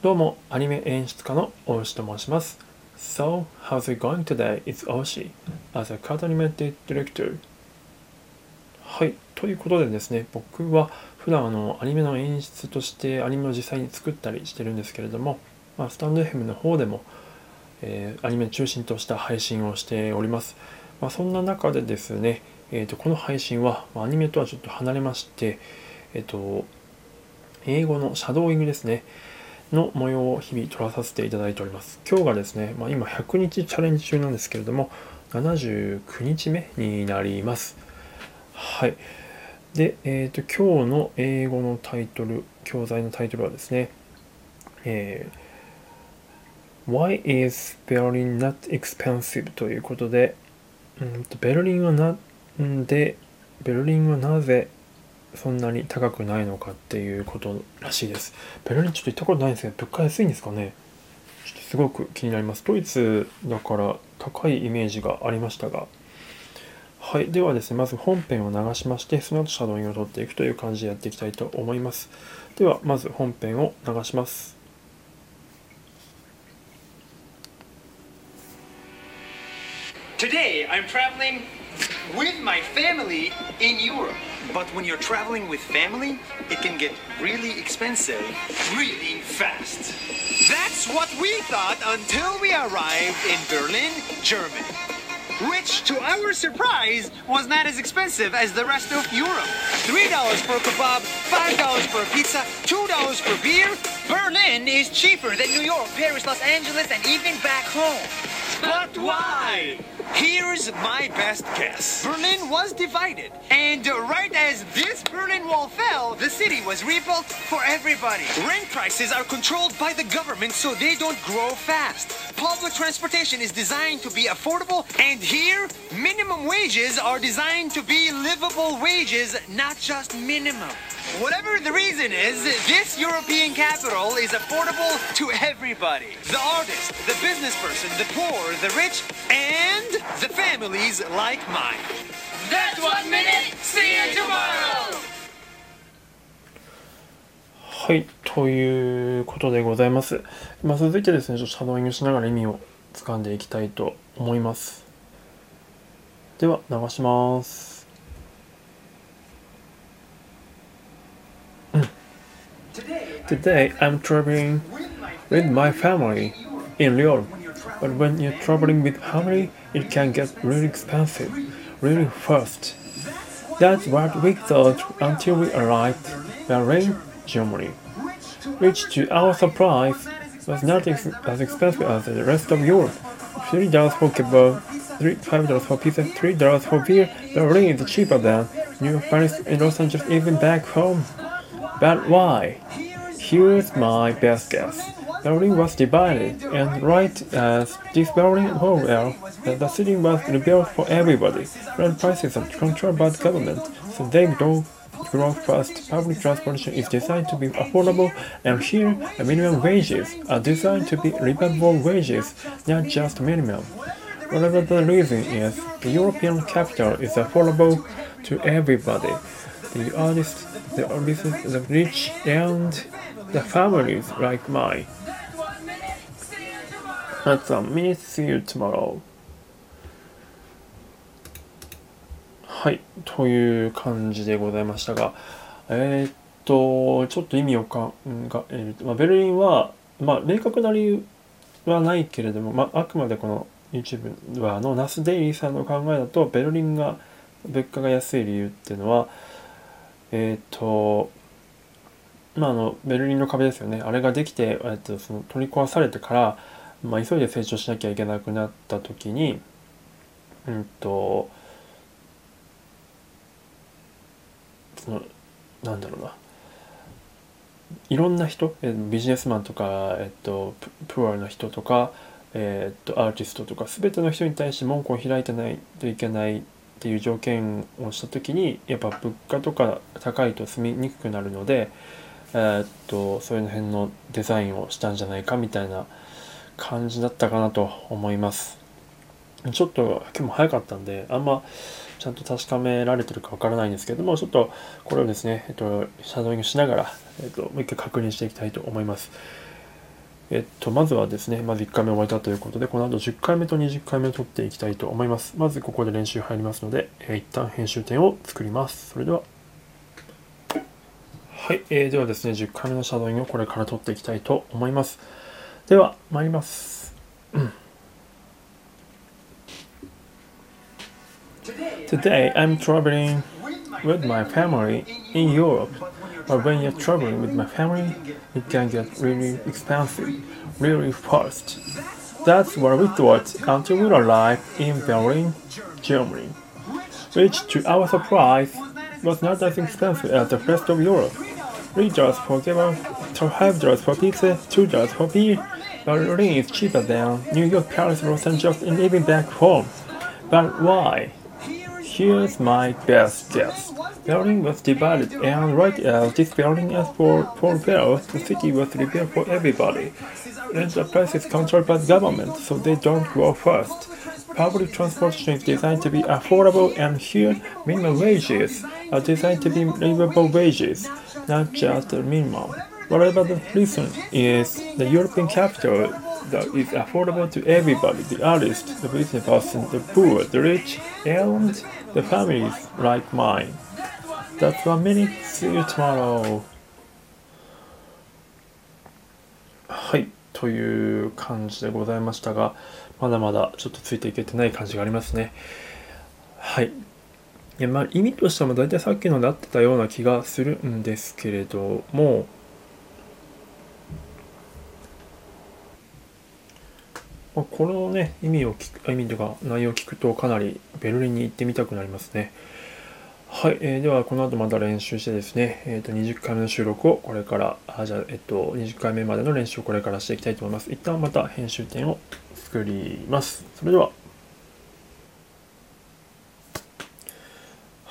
どうも、アニメ演出家の大牛と申します。So, how's it going today? It's Oshi, as a card animated director. はい、ということでですね、僕は普段あのアニメの演出としてアニメを実際に作ったりしてるんですけれども、まあ、スタンド FM の方でも、えーアニメ中心とした配信をしております。まあ、そんな中でですね、えー、とこの配信はまあアニメとはちょっと離れまして、えっ、と、英語のシャドーイングですね。の模様を日々撮らさせていただいております。今日がですね、まあ、今100日チャレンジ中なんですけれども、79日目になります。はい。で、えっ、と、今日の英語のタイトル、教材のタイトルはですね、えー Why is Berlin not expensive? ということで、うんとベルリンはなんで、ベルリンはなぜそんなに高くないのかっていうことらしいです。ベルリンちょっと行ったことないんですけど、物価安いんですかねちょっとすごく気になります。ドイツだから高いイメージがありましたが。はい。ではですね、まず本編を流しまして、その後シャドウインを取っていくという感じでやっていきたいと思います。では、まず本編を流します。Today, I'm traveling with my family in Europe. But when you're traveling with family, it can get really expensive. Really fast. That's what we thought until we arrived in Berlin, Germany. Which, to our surprise, was not as expensive as the rest of Europe. $3 for a kebab, $5 for a pizza, $2 for beer. Berlin is cheaper than New York, Paris, Los Angeles, and even back home. But why? Here's my best guess. Berlin was divided, and right as this Berlin Wall fell, the city was rebuilt for everybody. Rent prices are controlled by the government so they don't grow fast. Public transportation is designed to be affordable, and here, minimum wages are designed to be livable wages, not just minimum. Whatever the reason is, this European capital is affordable to everybody. The artist, the business person, the poor, the rich, and the families like mine. That's one minute. See you tomorrow. はい、ということでございます。まあ、続いてですね、ちょっとシャドーイングしながら意味を掴んでいきたいと思います。では、流します。Today, I'm traveling with my family in Lyon. But when you're traveling with family, it can get really expensive, really fast. That's what we thought until we arrived Berlin, Germany, which to our surprise was not ex- as expensive as the rest of Europe. Three dollars for kebab, three five dollars for pizza, three dollars for beer. Berlin is cheaper than New York, Paris, and Los Angeles, even back home. But why? Here's my best guess. Berlin was divided, and right as this Wall fell, the, the city was rebuilt for everybody. Rent prices are controlled by the government, so they don't grow fast. Public transportation is designed to be affordable, and here, the minimum wages are designed to be livable wages, not just minimum. Whatever the reason is, the European capital is affordable to everybody. The artists, the business, the rich, and the families like mine. That's a minute. See you tomorrow. はい、という感じでございましたが、えーっと、ちょっと意味を考える、まあ、ベルリンは、まあ、明確な理由はないけれども、まあ、あくまでこの YouTube はあのナス・デイリーさんの考えだと、ベルリンが物価が安い理由っていうのは、えーっと、まあ、あのベルリンの壁ですよね、あれができて、えっと、その取り壊されてから、まあ、急いで成長しなきゃいけなくなった時に、うんと、そのなんだろうな。いろんな人えビジネスマンとか、えっと、ププアな人とか、えっと、アーティストとか全ての人に対して門戸を開いてないといけないっていう条件をした時にやっぱ物価とか高いと住みにくくなるので、えっとそういうの辺のデザインをしたんじゃないかみたいな感じだったかなと思います。ちょっと今日も早かったんであんまちゃんと確かめられてるかわからないんですけどもちょっとこれをですね、えっと、シャドウイングしながら、えっと、もう一回確認していきたいと思います。えっと、まずはですね、まず1回目終えたということで、この後10回目と20回目を取っていきたいと思います。まずここで練習入りますので、えー一旦編集点を作ります。それでは。はい、えーではですね、10回目のシャドウイングをこれから取っていきたいと思います。では、参ります。うん Today, I'm traveling with my family in Europe. But when you're traveling with my family, it can get really expensive, really fast. That's what we thought until we arrived in Berlin, Germany, which to our surprise was not as expensive as the rest of Europe. Three dollars for kebab, five dollars for pizza, two dollars for beer. Berlin is cheaper than New York, Paris, Los Angeles, and even back home. But why? Here's my best guess. Berlin was divided, and right as this building is for, for sale, the city was rebuilt for everybody. And the price is controlled by the government, so they don't grow fast. Public transportation is designed to be affordable, and here, minimum wages are designed to be livable wages, not just the minimum. Whatever the reason is, the European capital that is affordable to everybody the artist, the business person, the poor, the rich, and the families like mine. That's one minute. See you tomorrow. はい、という感じでございましたが、まだまだちょっとついていけてない感じがありますね。はい。いやまあ、意味としても大体さっきので合ってたような気がするんですけれども、まあ、このね意味を聞く意味とか内容を聞くとかなりベルリンに行ってみたくなりますね。はい、えーではこの後また練習してですね、えー、と20回目の収録をこれからあじゃあ、えっと20回目までの練習をこれからしていきたいと思います。一旦また編集点を作ります。それでは。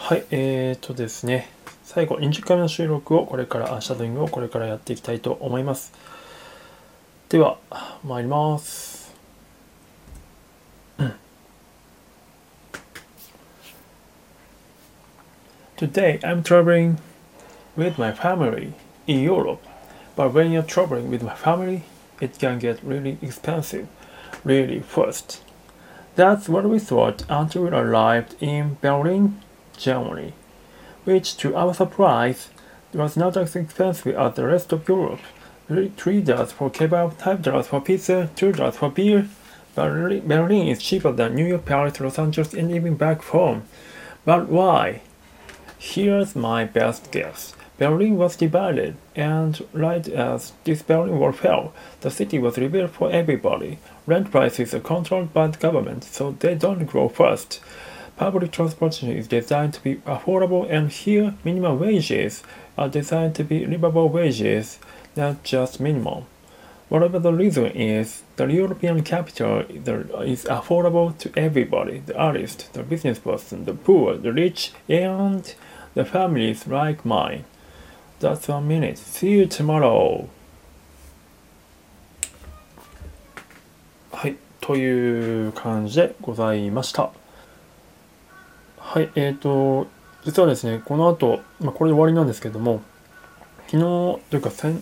はい、えーとですね、最後20回目の収録をこれから、あシャドウイングをこれからやっていきたいと思います。では、参ります。Today, I'm traveling with my family in Europe. But when you're traveling with my family, it can get really expensive, really fast. That's what we thought until we arrived in Berlin, Germany, which to our surprise was not as expensive as the rest of Europe. Three dollars for kebab, five dollars for pizza, two dollars for beer. Berlin is cheaper than New York, Paris, Los Angeles, and even back home. But why? Here's my best guess. Berlin was divided, and right as this Berlin Wall fell, the city was rebuilt for everybody. Rent prices are controlled by the government, so they don't grow fast. Public transportation is designed to be affordable, and here minimum wages are designed to be livable wages, not just minimum. Whatever the reason is, the European capital is affordable to everybody the artist, the business person, the poor, the rich, and the families like mine. That's one minute. See you tomorrow. はい、という感じでございました。 はい、えーと、実はですね、この後、まあ、これで終わりなんですけども、昨日というか先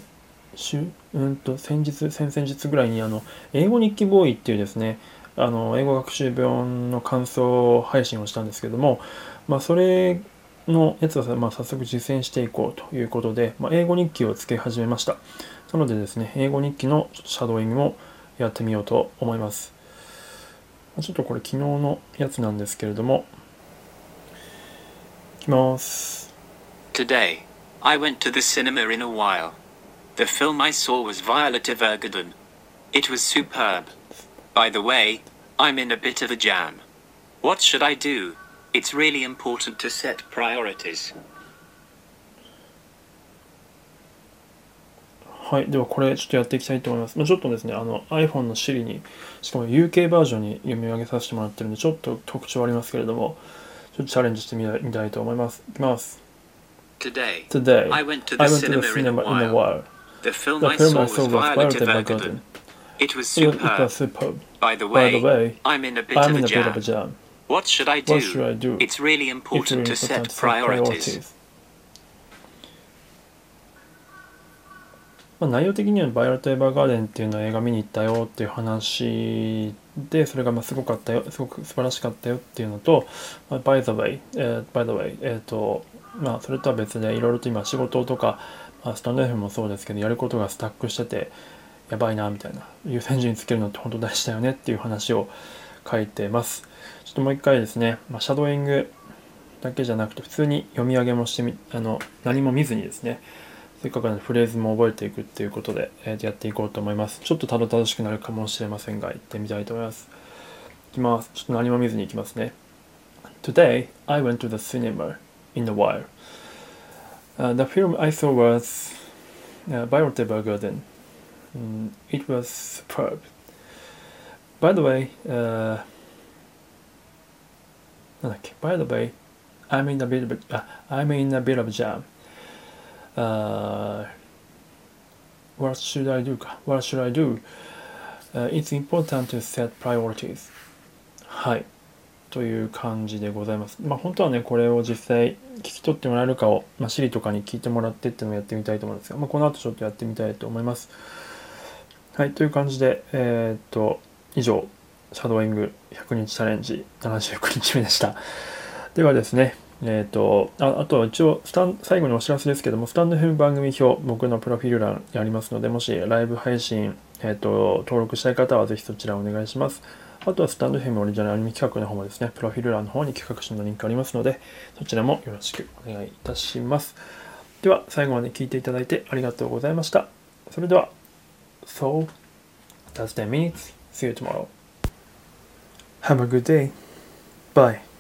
週、うんと、先日、先々日ぐらいに、あの、英語日記ボーイっていうですね、あの、英語学習本の感想配信をしたんですけども、まあ、それのやつは、まあ、早速実践していこうということで、まあ、英語日記をつけ始めました。なのでですね、英語日記のちょっとシャドーイングをやってみようと思います。ちょっとこれ昨日のやつなんですけれども、きます。Today, I went to the cinema in a while. The film I saw was Violet Evergarden. It was superb. By the way, I'm in a bit of a jam. What should I do? It's really important to set priorities. はい、ではこれちょっとやっていきたいと思います。まあ、ちょっとですね、あの iPhone の Siri に、しかも UK バージョンに読み上げさせてもらってるんで、ちょっと特徴ありますけれども、ちょっとチャレンジしてみたいみたいと思います。いきます。 Today, Today, I went to the I went to the cinema in a cinema in a while. while. the film The I film saw I was saw was Violet Violet Evergarden. Evergarden. It was It was, it superb. was superb. By the By the way, way, I'm in a bit I'm of in a a bit of a jam. jam. What should I do? What should I do? It's really It's important really to set important to set priorities. ま まあ、内容的には「バイオレット・エヴァーガーデン」っていうのを映画見に行ったよっていう話でそれがまあすごかったよすごく素晴らしかったよっていうのと「まあ、by the way」えー、by the way えっ、とまあそれとは別でいろいろと今仕事とか、まあ、スタンド F もそうですけどやることがスタックしててやばいなみたいな優先順位つけるのって本当大事だよねっていう話を書いてます。ちょっともう一回ですね、まあ、シャドーイングだけじゃなくて普通に読み上げもしてみあの何も見ずにですねせっかくなのでフレーズも覚えていくっていうことで、えー、やっていこうと思いますちょっとたどたどしくなるかもしれませんが行ってみたいと思いますいきますちょっと何も見ずにいきますね Today I went to the cinema in a while、uh, The film I saw was、uh, Violet Evergarden it was superb. By the way, uh, なんだっけ By the way, I'm in a bit of, uh, I'm in a bit of jam. Uh, what should I do? か What should I do? Uh, it's important to set priorities. はい。という感じでございます。まあ本当はね、これを実際聞き取ってもらえるかを、まあ、シリとかに聞いてもらってっていうのをやってみたいと思うんですが、まあ、この後ちょっとやってみたいと思います。はい、という感じで、えー、っと、以上、シャドーイング100日チャレンジ79日目でした。ではですね、えー、っと、ああと一応スタン、最後にお知らせですけども、スタンド FM 番組表、僕のプロフィール欄にありますので、もしライブ配信、えー、っと、登録したい方はぜひそちらお願いします。あとはスタンド FM オリジナルアニメ企画の方もですね、プロフィール欄の方に企画書のリンクありますので、そちらもよろしくお願いいたします。では、最後まで聞いていただいてありがとうございました。それでは、So, that's 10 minutes. See you tomorrow. Have a good day. Bye.